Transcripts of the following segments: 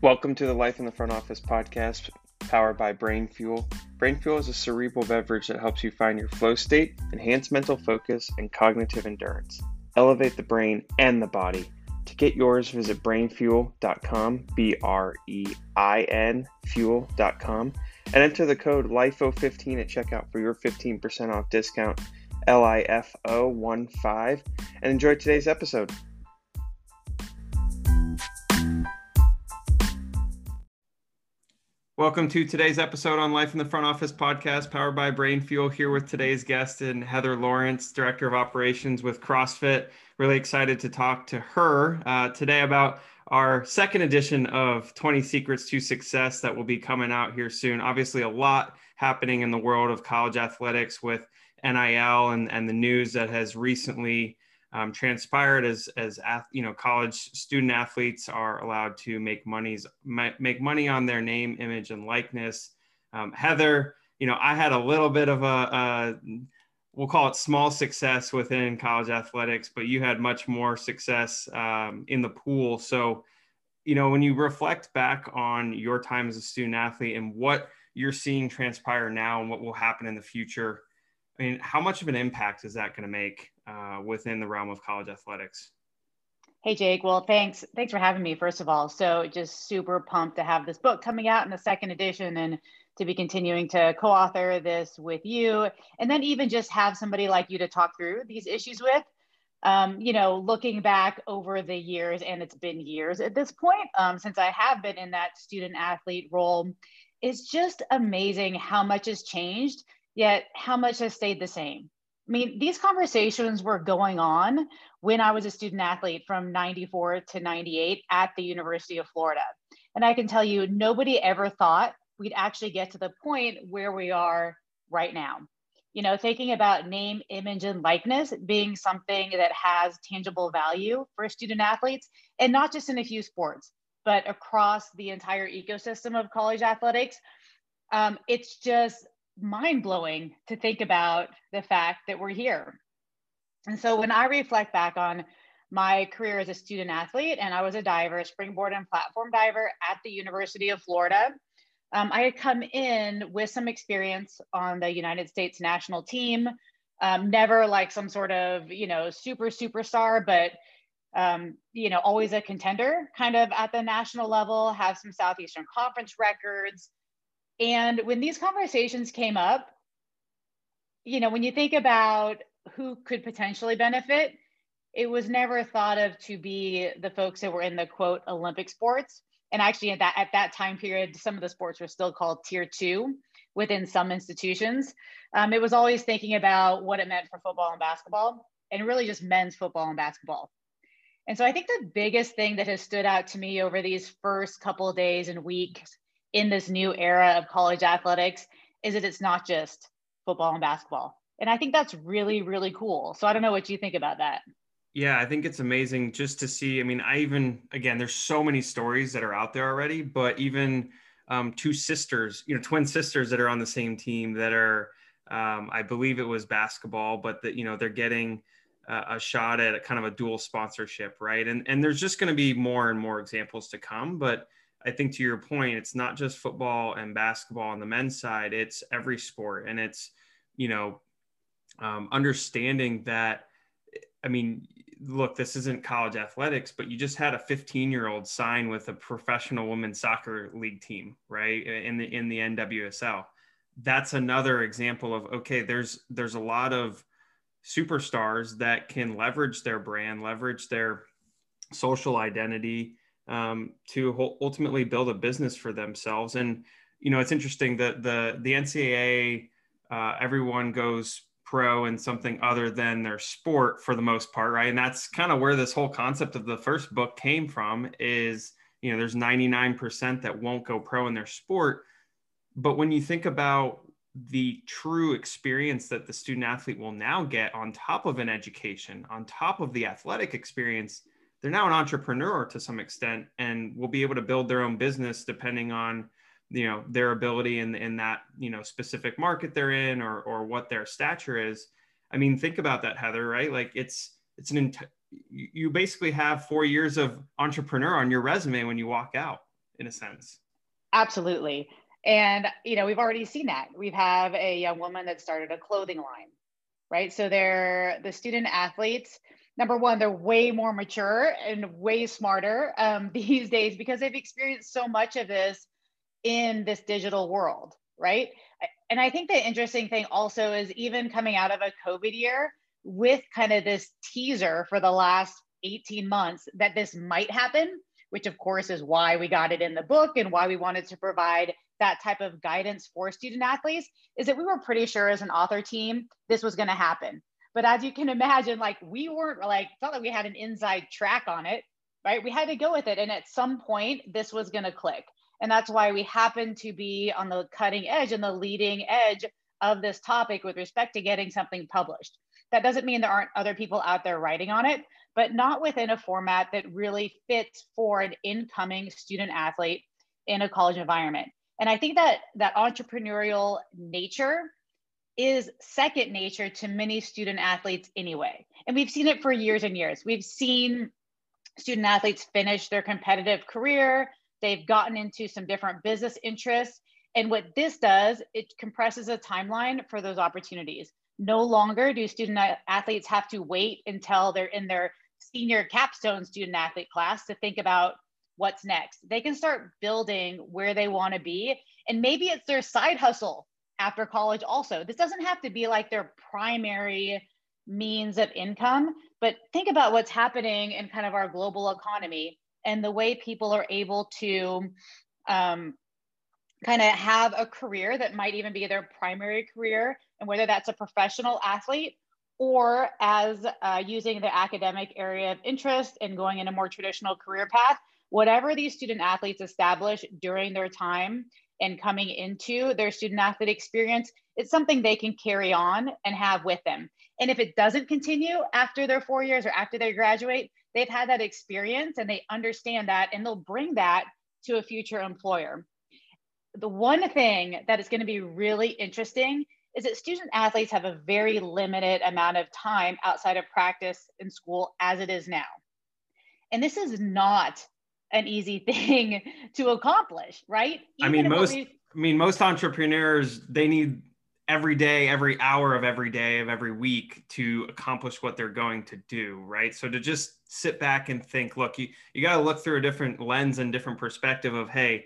Welcome to the Life in the Front Office podcast powered by Brein Fuel. Brein Fuel is a cerebral beverage that helps you find your flow state, enhance mental focus, and cognitive endurance. Elevate the brain and the body. To get yours, visit breinfuel.com, B R E I N fuel.com, and enter the code LIFO15 at checkout for your 15% off discount, L I F O 1 5, and enjoy today's episode. Welcome to today's episode on Life in the Front Office podcast, powered by Brein Fuel. Here with today's guest and Heather Lawrence, Director of Operations with CrossFit. Really excited to talk to her uh, today about our second edition of 20 Secrets to Success that will be coming out here soon. Obviously, a lot happening in the world of college athletics with NIL and, and the news that has recently um, transpired as as you know college student athletes are allowed to make monies make money on their name image and likeness. Um, heather you know i had a little bit of a, a, we'll call it small success within college athletics but you had much more success um, in the pool. So you know when you reflect back on your time as a student athlete and what you're seeing transpire now and what will happen in the future I mean, how much of an impact is that going to make uh, within the realm of college athletics? Hey, Jake. Well, thanks. Thanks for having me, first of all. So, just super pumped to have this book coming out in the second edition and to be continuing to co author this with you. And then, even just have somebody like you to talk through these issues with. Um, you know, looking back over the years, and it's been years at this point um, since I have been in that student athlete role, it's just amazing how much has changed yet how much has stayed the same? I mean, these conversations were going on when I was a student athlete from 94 to 98 at the University of Florida. And I can tell you, nobody ever thought we'd actually get to the point where we are right now. You know, thinking about name, image, and likeness being something that has tangible value for student athletes, and not just in a few sports, but across the entire ecosystem of college athletics. Um, it's just mind blowing to think about the fact that we're here. And so when I reflect back on my career as a student athlete, and I was a diver, springboard and platform diver at the University of Florida. Um, I had come in with some experience on the United States national team, um, never like some sort of, you know, super superstar, but, um, you know, always a contender kind of at the national level, have some Southeastern Conference records, and when these conversations came up, you know, when you think about who could potentially benefit, it was never thought of to be the folks that were in the quote Olympic sports. And actually at that at that time period, some of the sports were still called tier two within some institutions. Um, it was always thinking about what it meant for football and basketball, and really just men's football and basketball. And so I think the biggest thing that has stood out to me over these first couple days and weeks in this new era of college athletics is that it's not just football and basketball. And I think that's really, really cool. So I don't know what you think about that. Yeah, I think it's amazing just to see. I mean, I even, again, there's so many stories that are out there already, but even um, two sisters, you know, twin sisters that are on the same team that are, um, I believe it was basketball, but that, you know, they're getting uh, a shot at a kind of a dual sponsorship, right? And, and there's just going to be more and more examples to come. But I think to your point, it's not just football and basketball on the men's side, it's every sport. And it's, you know, um, understanding that, I mean, look, this isn't college athletics, but you just had a 15 year old sign with a professional women's soccer league team, right? In the, in the NWSL. That's another example of, okay, there's, there's a lot of superstars that can leverage their brand, leverage their social identity, um, to ultimately build a business for themselves. And you know, it's interesting that the the NCAA, uh, everyone goes pro in something other than their sport for the most part, right? And that's kind of where this whole concept of the first book came from. Is you know, there's 99% that won't go pro in their sport, but when you think about the true experience that the student athlete will now get on top of an education, on top of the athletic experience, they're now an entrepreneur to some extent and will be able to build their own business depending on you know their ability in, in that you know specific market they're in or or what their stature is i mean think about that heather right like it's it's an you basically have four years of entrepreneur on your resume when you walk out in a sense. Absolutely. And, you know, we've already seen that. We have a young woman that started a clothing line, right? So they're the student athletes. Number one, they're way more mature and way smarter um, these days because they've experienced so much of this in this digital world, right? And I think the interesting thing also is even coming out of a COVID year with kind of this teaser for the last 18 months that this might happen, which of course is why we got it in the book and why we wanted to provide that type of guidance for student athletes, is that we were pretty sure as an author team this was going to happen. But as you can imagine, like we weren't like, felt like we had an inside track on it, right? We had to go with it. And at some point, this was going to click. And that's why we happen to be on the cutting edge and the leading edge of this topic with respect to getting something published. That doesn't mean there aren't other people out there writing on it, but not within a format that really fits for an incoming student athlete in a college environment. And I think that that entrepreneurial nature is second nature to many student athletes anyway. And we've seen it for years and years. We've seen student athletes finish their competitive career, they've gotten into some different business interests. And what this does, it compresses a timeline for those opportunities. No longer do student athletes have to wait until they're in their senior capstone student athlete class to think about what's next. They can start building where they want to be. And maybe it's their side hustle after college, also. This doesn't have to be like their primary means of income, but think about what's happening in kind of our global economy and the way people are able to um, kind of have a career that might even be their primary career, and whether that's a professional athlete or as uh, using the academic area of interest and going in a more traditional career path, whatever these student athletes establish during their time and coming into their student athlete experience, it's something they can carry on and have with them. And if it doesn't continue after their four years or after they graduate, they've had that experience and they understand that and they'll bring that to a future employer. The one thing that is going to be really interesting is that student athletes have a very limited amount of time outside of practice in school as it is now. And this is not an easy thing to accomplish, right? Even I mean, most, we... I mean, most entrepreneurs, they need every day, every hour of every day of every week to accomplish what they're going to do, right? So to just sit back and think, look, you, you got to look through a different lens and different perspective of, hey,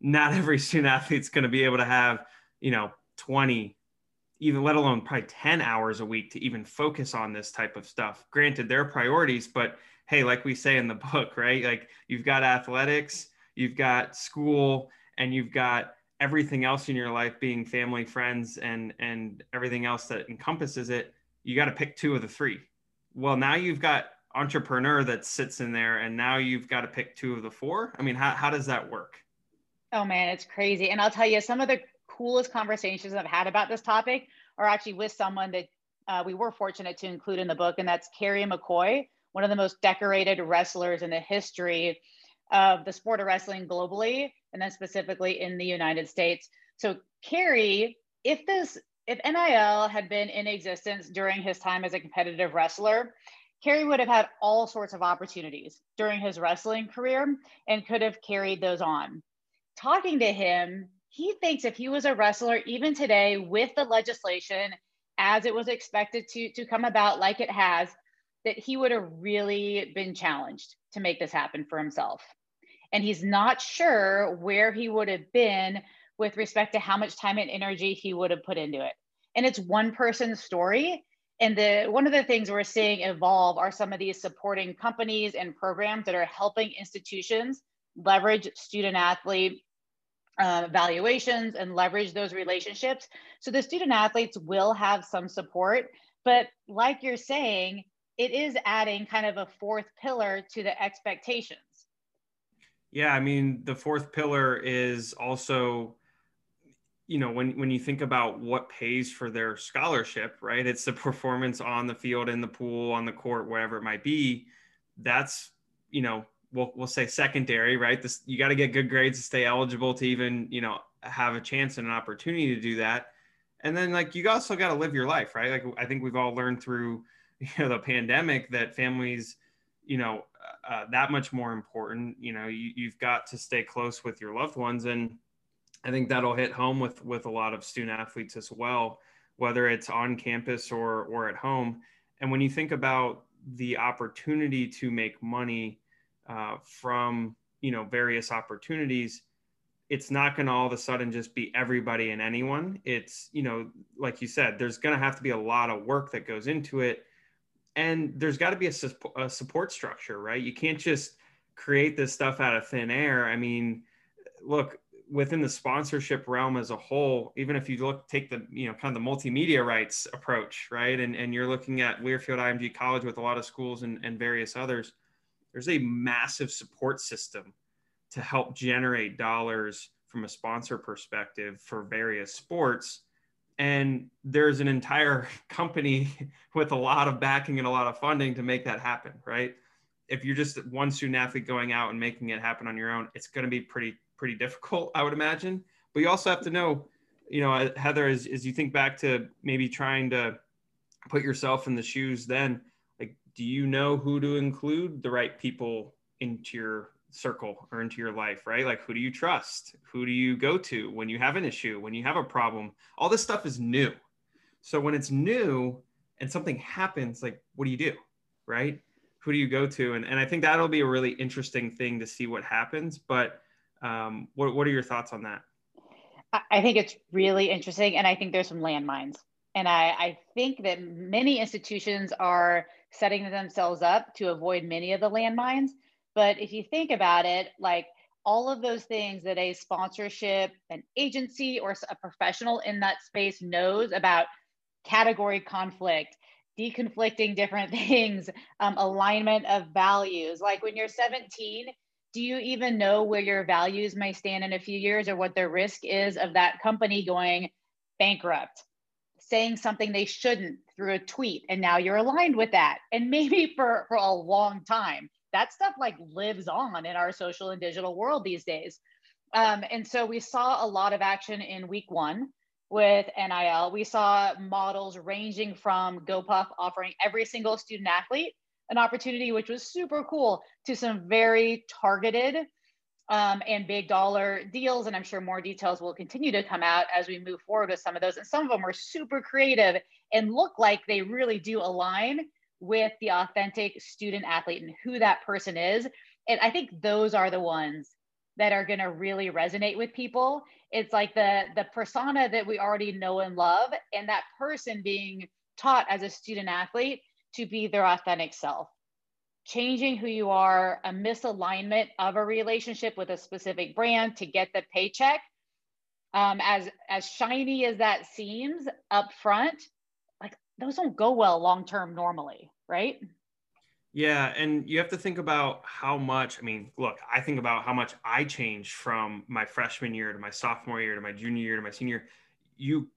not every student athlete's going to be able to have, you know, 20, even let alone probably 10 hours a week to even focus on this type of stuff. Granted, their priorities, but hey, like we say in the book, right? Like you've got athletics, you've got school, and you've got everything else in your life being family, friends, and and everything else that encompasses it. You got to pick two of the three. Well, now you've got entrepreneur that sits in there, and now you've got to pick two of the four. I mean, how how does that work? Oh man, it's crazy. And I'll tell you, some of the coolest conversations I've had about this topic are actually with someone that uh, we were fortunate to include in the book, and that's Kerry McCoy, one of the most decorated wrestlers in the history of the sport of wrestling globally, and then specifically in the United States. So, Kerry, if this if NIL had been in existence during his time as a competitive wrestler, Kerry would have had all sorts of opportunities during his wrestling career and could have carried those on. Talking to him, he thinks if he was a wrestler, even today, with the legislation as it was expected to, to come about, like it has, that he would have really been challenged to make this happen for himself. And he's not sure where he would have been with respect to how much time and energy he would have put into it. And it's one person's story. And the one of the things we're seeing evolve are some of these supporting companies and programs that are helping institutions leverage student athlete uh, valuations and leverage those relationships. So the student athletes will have some support. But like you're saying, it is adding kind of a fourth pillar to the expectations. Yeah, I mean, the fourth pillar is also, you know, when when you think about what pays for their scholarship, right? It's the performance on the field, in the pool, on the court, wherever it might be. That's, you know, we'll we'll say secondary, right? This you got to get good grades to stay eligible to even, you know, have a chance and an opportunity to do that. And then like you also got to live your life, right? Like I think we've all learned through you know the pandemic that families you know, uh, that much more important. You know, you, you've got to stay close with your loved ones. And I think that'll hit home with, with a lot of student athletes as well, whether it's on campus or, or at home. And when you think about the opportunity to make money uh, from, you know, various opportunities, it's not going to all of a sudden just be everybody and anyone. It's, you know, like you said, there's going to have to be a lot of work that goes into it and there's got to be a, su- a, support structure right? You can't just create this stuff out of thin air. I mean look within the sponsorship realm as a whole even if you look take the you know kind of the multimedia rights approach right? And, and you're looking at learfield img college with a lot of schools and, and various others there's a massive support system to help generate dollars from a sponsor perspective for various sports and there's an entire company with a lot of backing and a lot of funding to make that happen right? If you're just one student athlete going out and making it happen on your own it's going to be pretty pretty difficult i would imagine. But you also have to know you know uh, heather as, as you think back to maybe trying to put yourself in the shoes then like do you know who to include the right people into your circle or into your life, right? Like, who do you trust? Who do you go to when you have an issue, when you have a problem? All this stuff is new. So when it's new and something happens, like, what do you do, right? Who do you go to? And, and I think that'll be a really interesting thing to see what happens. But um, what, what are your thoughts on that? I think it's really interesting. And I think there's some landmines. And I, I think that many institutions are setting themselves up to avoid many of the landmines but if you think about it, like all of those things that a sponsorship, an agency, or a professional in that space knows about category conflict, deconflicting different things, um, alignment of values. Like when you're 17, do you even know where your values may stand in a few years or what the risk is of that company going bankrupt? saying something they shouldn't through a tweet and now you're aligned with that and maybe for for a long time that stuff like lives on in our social and digital world these days. Um, and so we saw a lot of action in week one with NIL. We saw models ranging from GoPuff offering every single student athlete an opportunity, which was super cool, to some very targeted um, and big dollar deals. And I'm sure more details will continue to come out as we move forward with some of those. And some of them were super creative and look like they really do align with the authentic student athlete and who that person is. And I think those are the ones that are going to really resonate with people. It's like the the persona that we already know and love and that person being taught as a student athlete to be their authentic self. Changing who you are, a misalignment of a relationship with a specific brand to get the paycheck. Um, as as shiny as that seems up front, like those don't go well long term normally, right? Yeah, and you have to think about how much. I mean, look, I think about how much I changed from my freshman year to my sophomore year to my junior year to my senior. You,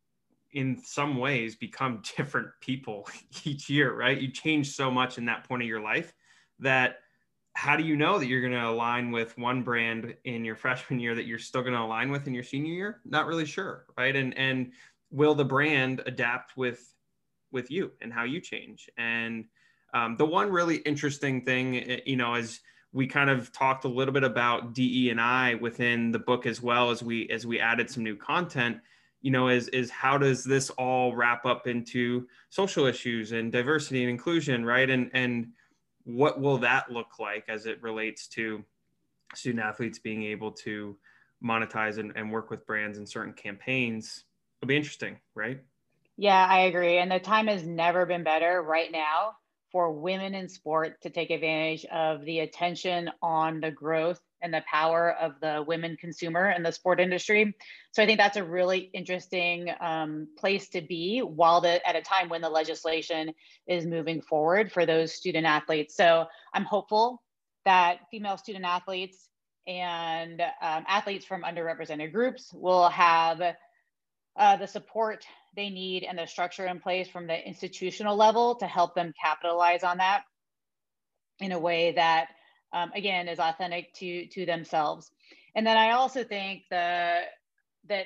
in some ways, become different people each year, right? You change so much in that point of your life that how do you know that you're going to align with one brand in your freshman year that you're still going to align with in your senior year? Not really sure, right? And and will the brand adapt with with you and how you change. And um, the one really interesting thing, eh, you know, as we kind of talked a little bit about DE and I within the book as well as we as we added some new content, you know, is is how does this all wrap up into social issues and diversity and inclusion, right? And and what will that look like as it relates to student athletes being able to monetize and, and work with brands in certain campaigns? It'll be interesting, right? Yeah, I agree. And the time has never been better right now for women in sport to take advantage of the attention on the growth and the power of the women consumer in the sport industry. So I think that's a really interesting um, place to be while the at a time when the legislation is moving forward for those student athletes. So I'm hopeful that female student athletes and um, athletes from underrepresented groups will have uh, the support they need and the structure in place from the institutional level to help them capitalize on that in a way that um, again is authentic to to themselves. And then i also think the that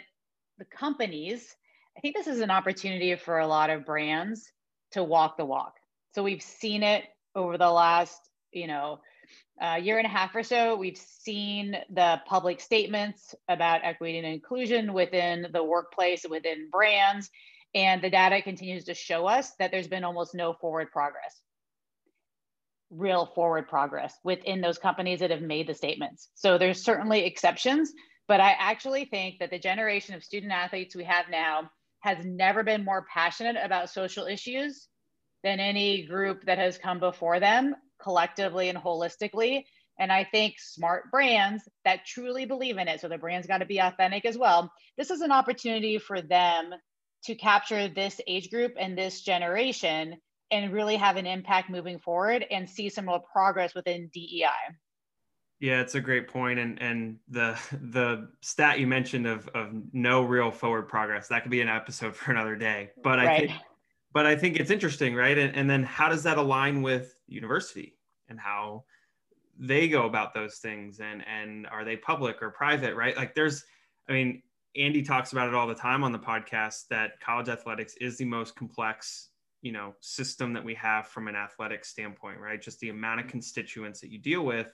the companies i think this is an opportunity for a lot of brands to walk the walk. So we've seen it over the last you know uh, year and a half or so, we've seen the public statements about equity and inclusion within the workplace, within brands, and the data continues to show us that there's been almost no forward progress, real forward progress within those companies that have made the statements. So there's certainly exceptions, but I actually think that the generation of student athletes we have now has never been more passionate about social issues than any group that has come before them collectively and holistically. And I think smart brands that truly believe in it, so the brand's got to be authentic as well. This is an opportunity for them to capture this age group and this generation and really have an impact moving forward and see some real progress within DEI. Yeah, it's a great point, and and the the stat you mentioned of of no real forward progress that could be an episode for another day. But I right. think but I think it's interesting, right? And, and then how does that align with university and how they go about those things and and are they public or private, right? Like there's, I mean, Andy talks about it all the time on the podcast that college athletics is the most complex, you know, system that we have from an athletic standpoint, right? Just the amount of constituents that you deal with.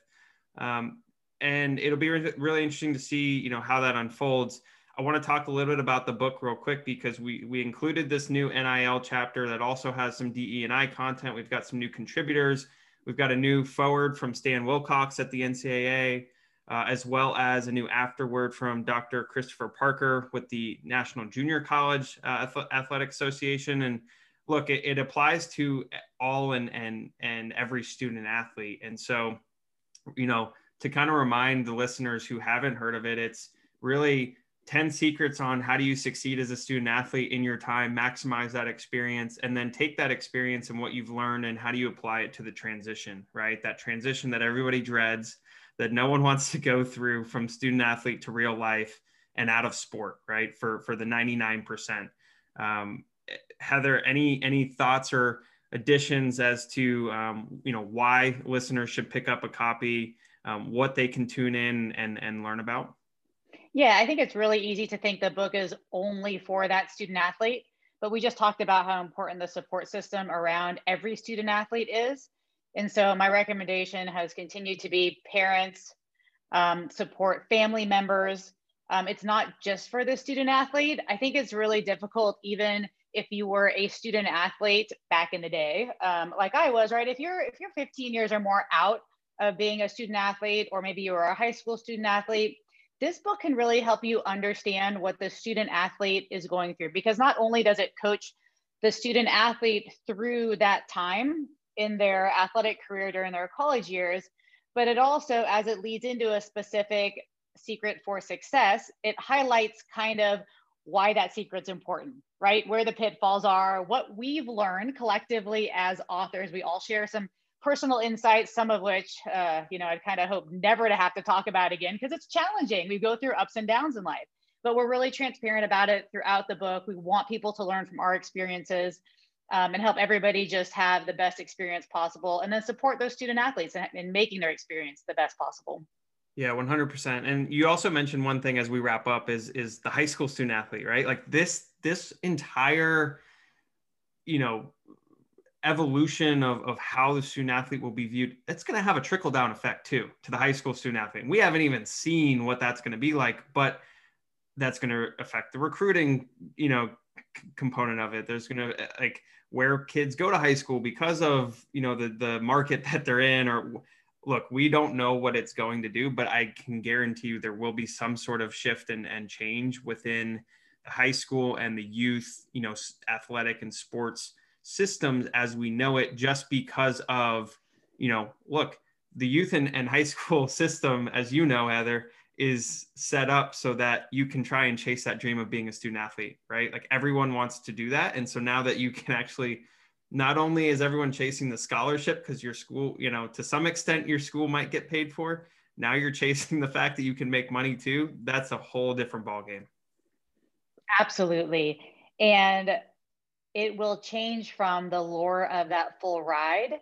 Um, and it'll be re- really interesting to see, you know, how that unfolds. I want to talk a little bit about the book real quick because we we included this new NIL chapter that also has some DE and I content. We've got some new contributors. We've got a new forward from Stan Wilcox at the NCAA, uh, as well as a new afterword from Dr. Christopher Parker with the National Junior College uh, Athletic Association. And look, it, it applies to all and and and every student athlete. And so, you know, to kind of remind the listeners who haven't heard of it, it's really 10 secrets on how do you succeed as a student athlete in your time, maximize that experience, and then take that experience and what you've learned and how do you apply it to the transition, right? That transition that everybody dreads, that no one wants to go through from student athlete to real life and out of sport, right? For for the 99%. Um, Heather, any any thoughts or additions as to um, you know why listeners should pick up a copy, um, what they can tune in and and learn about? Yeah, I think it's really easy to think the book is only for that student athlete, but we just talked about how important the support system around every student athlete is. And so my recommendation has continued to be parents, um, support family members. Um, it's not just for the student athlete. I think it's really difficult, even if you were a student athlete back in the day, um, like I was, right? If you're if you're 15 years or more out of being a student athlete, or maybe you were a high school student athlete, this book can really help you understand what the student athlete is going through because not only does it coach the student athlete through that time in their athletic career during their college years, but it also, as it leads into a specific secret for success, it highlights kind of why that secret's important, right? Where the pitfalls are, what we've learned collectively as authors. We all share some personal insights, some of which, uh, you know, I'd kind of hope never to have to talk about again because it's challenging. We go through ups and downs in life, but we're really transparent about it throughout the book. We want people to learn from our experiences um, and help everybody just have the best experience possible and then support those student athletes in, in making their experience the best possible. Yeah, 100%. And you also mentioned one thing as we wrap up is is the high school student athlete, right? Like this this entire you know evolution of, of how the student athlete will be viewed, it's going to have a trickle down effect too to the high school student athlete. We haven't even seen what that's going to be like, but that's going to affect the recruiting, you know, c- component of it. There's going to eh, like where kids go to high school because of, you know, the, the market that they're in or look, we don't know what it's going to do, but I can guarantee you there will be some sort of shift and, and change within the high school and the youth, you know, athletic and sports systems as we know it just because of you know look the youth and, and high school system as you know heather is set up so that you can try and chase that dream of being a student athlete right? Like everyone wants to do that. And so now that you can actually not only is everyone chasing the scholarship because your school you know to some extent your school might get paid for now you're chasing the fact that you can make money too that's a whole different ball game absolutely. And it will change from the lure of that full ride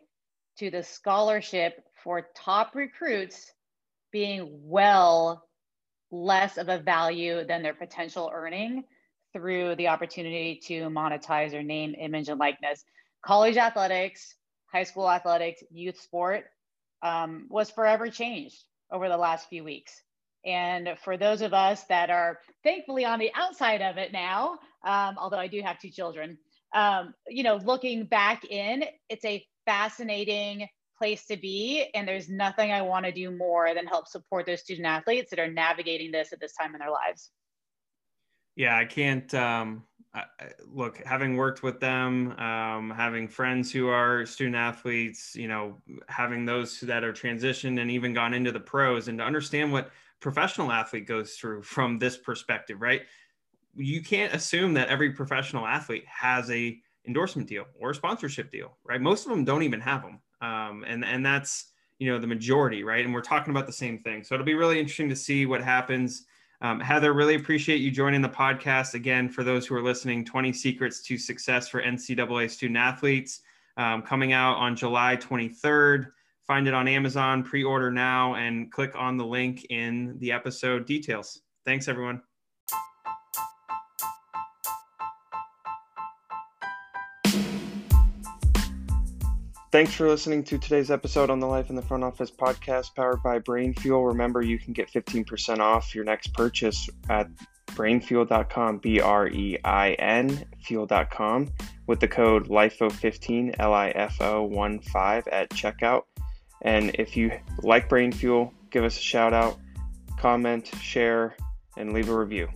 to the scholarship for top recruits being well less of a value than their potential earning through the opportunity to monetize their name, image, and likeness. College athletics, high school athletics, youth sport, um, was forever changed over the last few weeks. And for those of us that are thankfully on the outside of it now, um, although I do have two children, um, you know, looking back in, it's a fascinating place to be. And there's nothing I want to do more than help support those student athletes that are navigating this at this time in their lives. Yeah, I can't. Um, I, look, having worked with them, um, having friends who are student athletes, you know, having those that are transitioned and even gone into the pros, and to understand what professional athlete goes through from this perspective, right? You can't assume that every professional athlete has a endorsement deal or a sponsorship deal, right? Most of them don't even have them, um, and and that's you know the majority, right? And we're talking about the same thing, so it'll be really interesting to see what happens um, Heather, really appreciate you joining the podcast. Again, for those who are listening, 20 Secrets to Success for NCAA Student Athletes, um, coming out on July 23rd. Find it on Amazon, pre order now, and click on the link in the episode details. Thanks, everyone. Thanks for listening to today's episode on the Life in the Front Office podcast powered by Brein Fuel. Remember, you can get 15% off your next purchase at breinfuel.com, B R E I N, fuel.com, with the code LIFO15, L I F O 1 5 at checkout. And if you like Brein Fuel, give us a shout out, comment, share, and leave a review.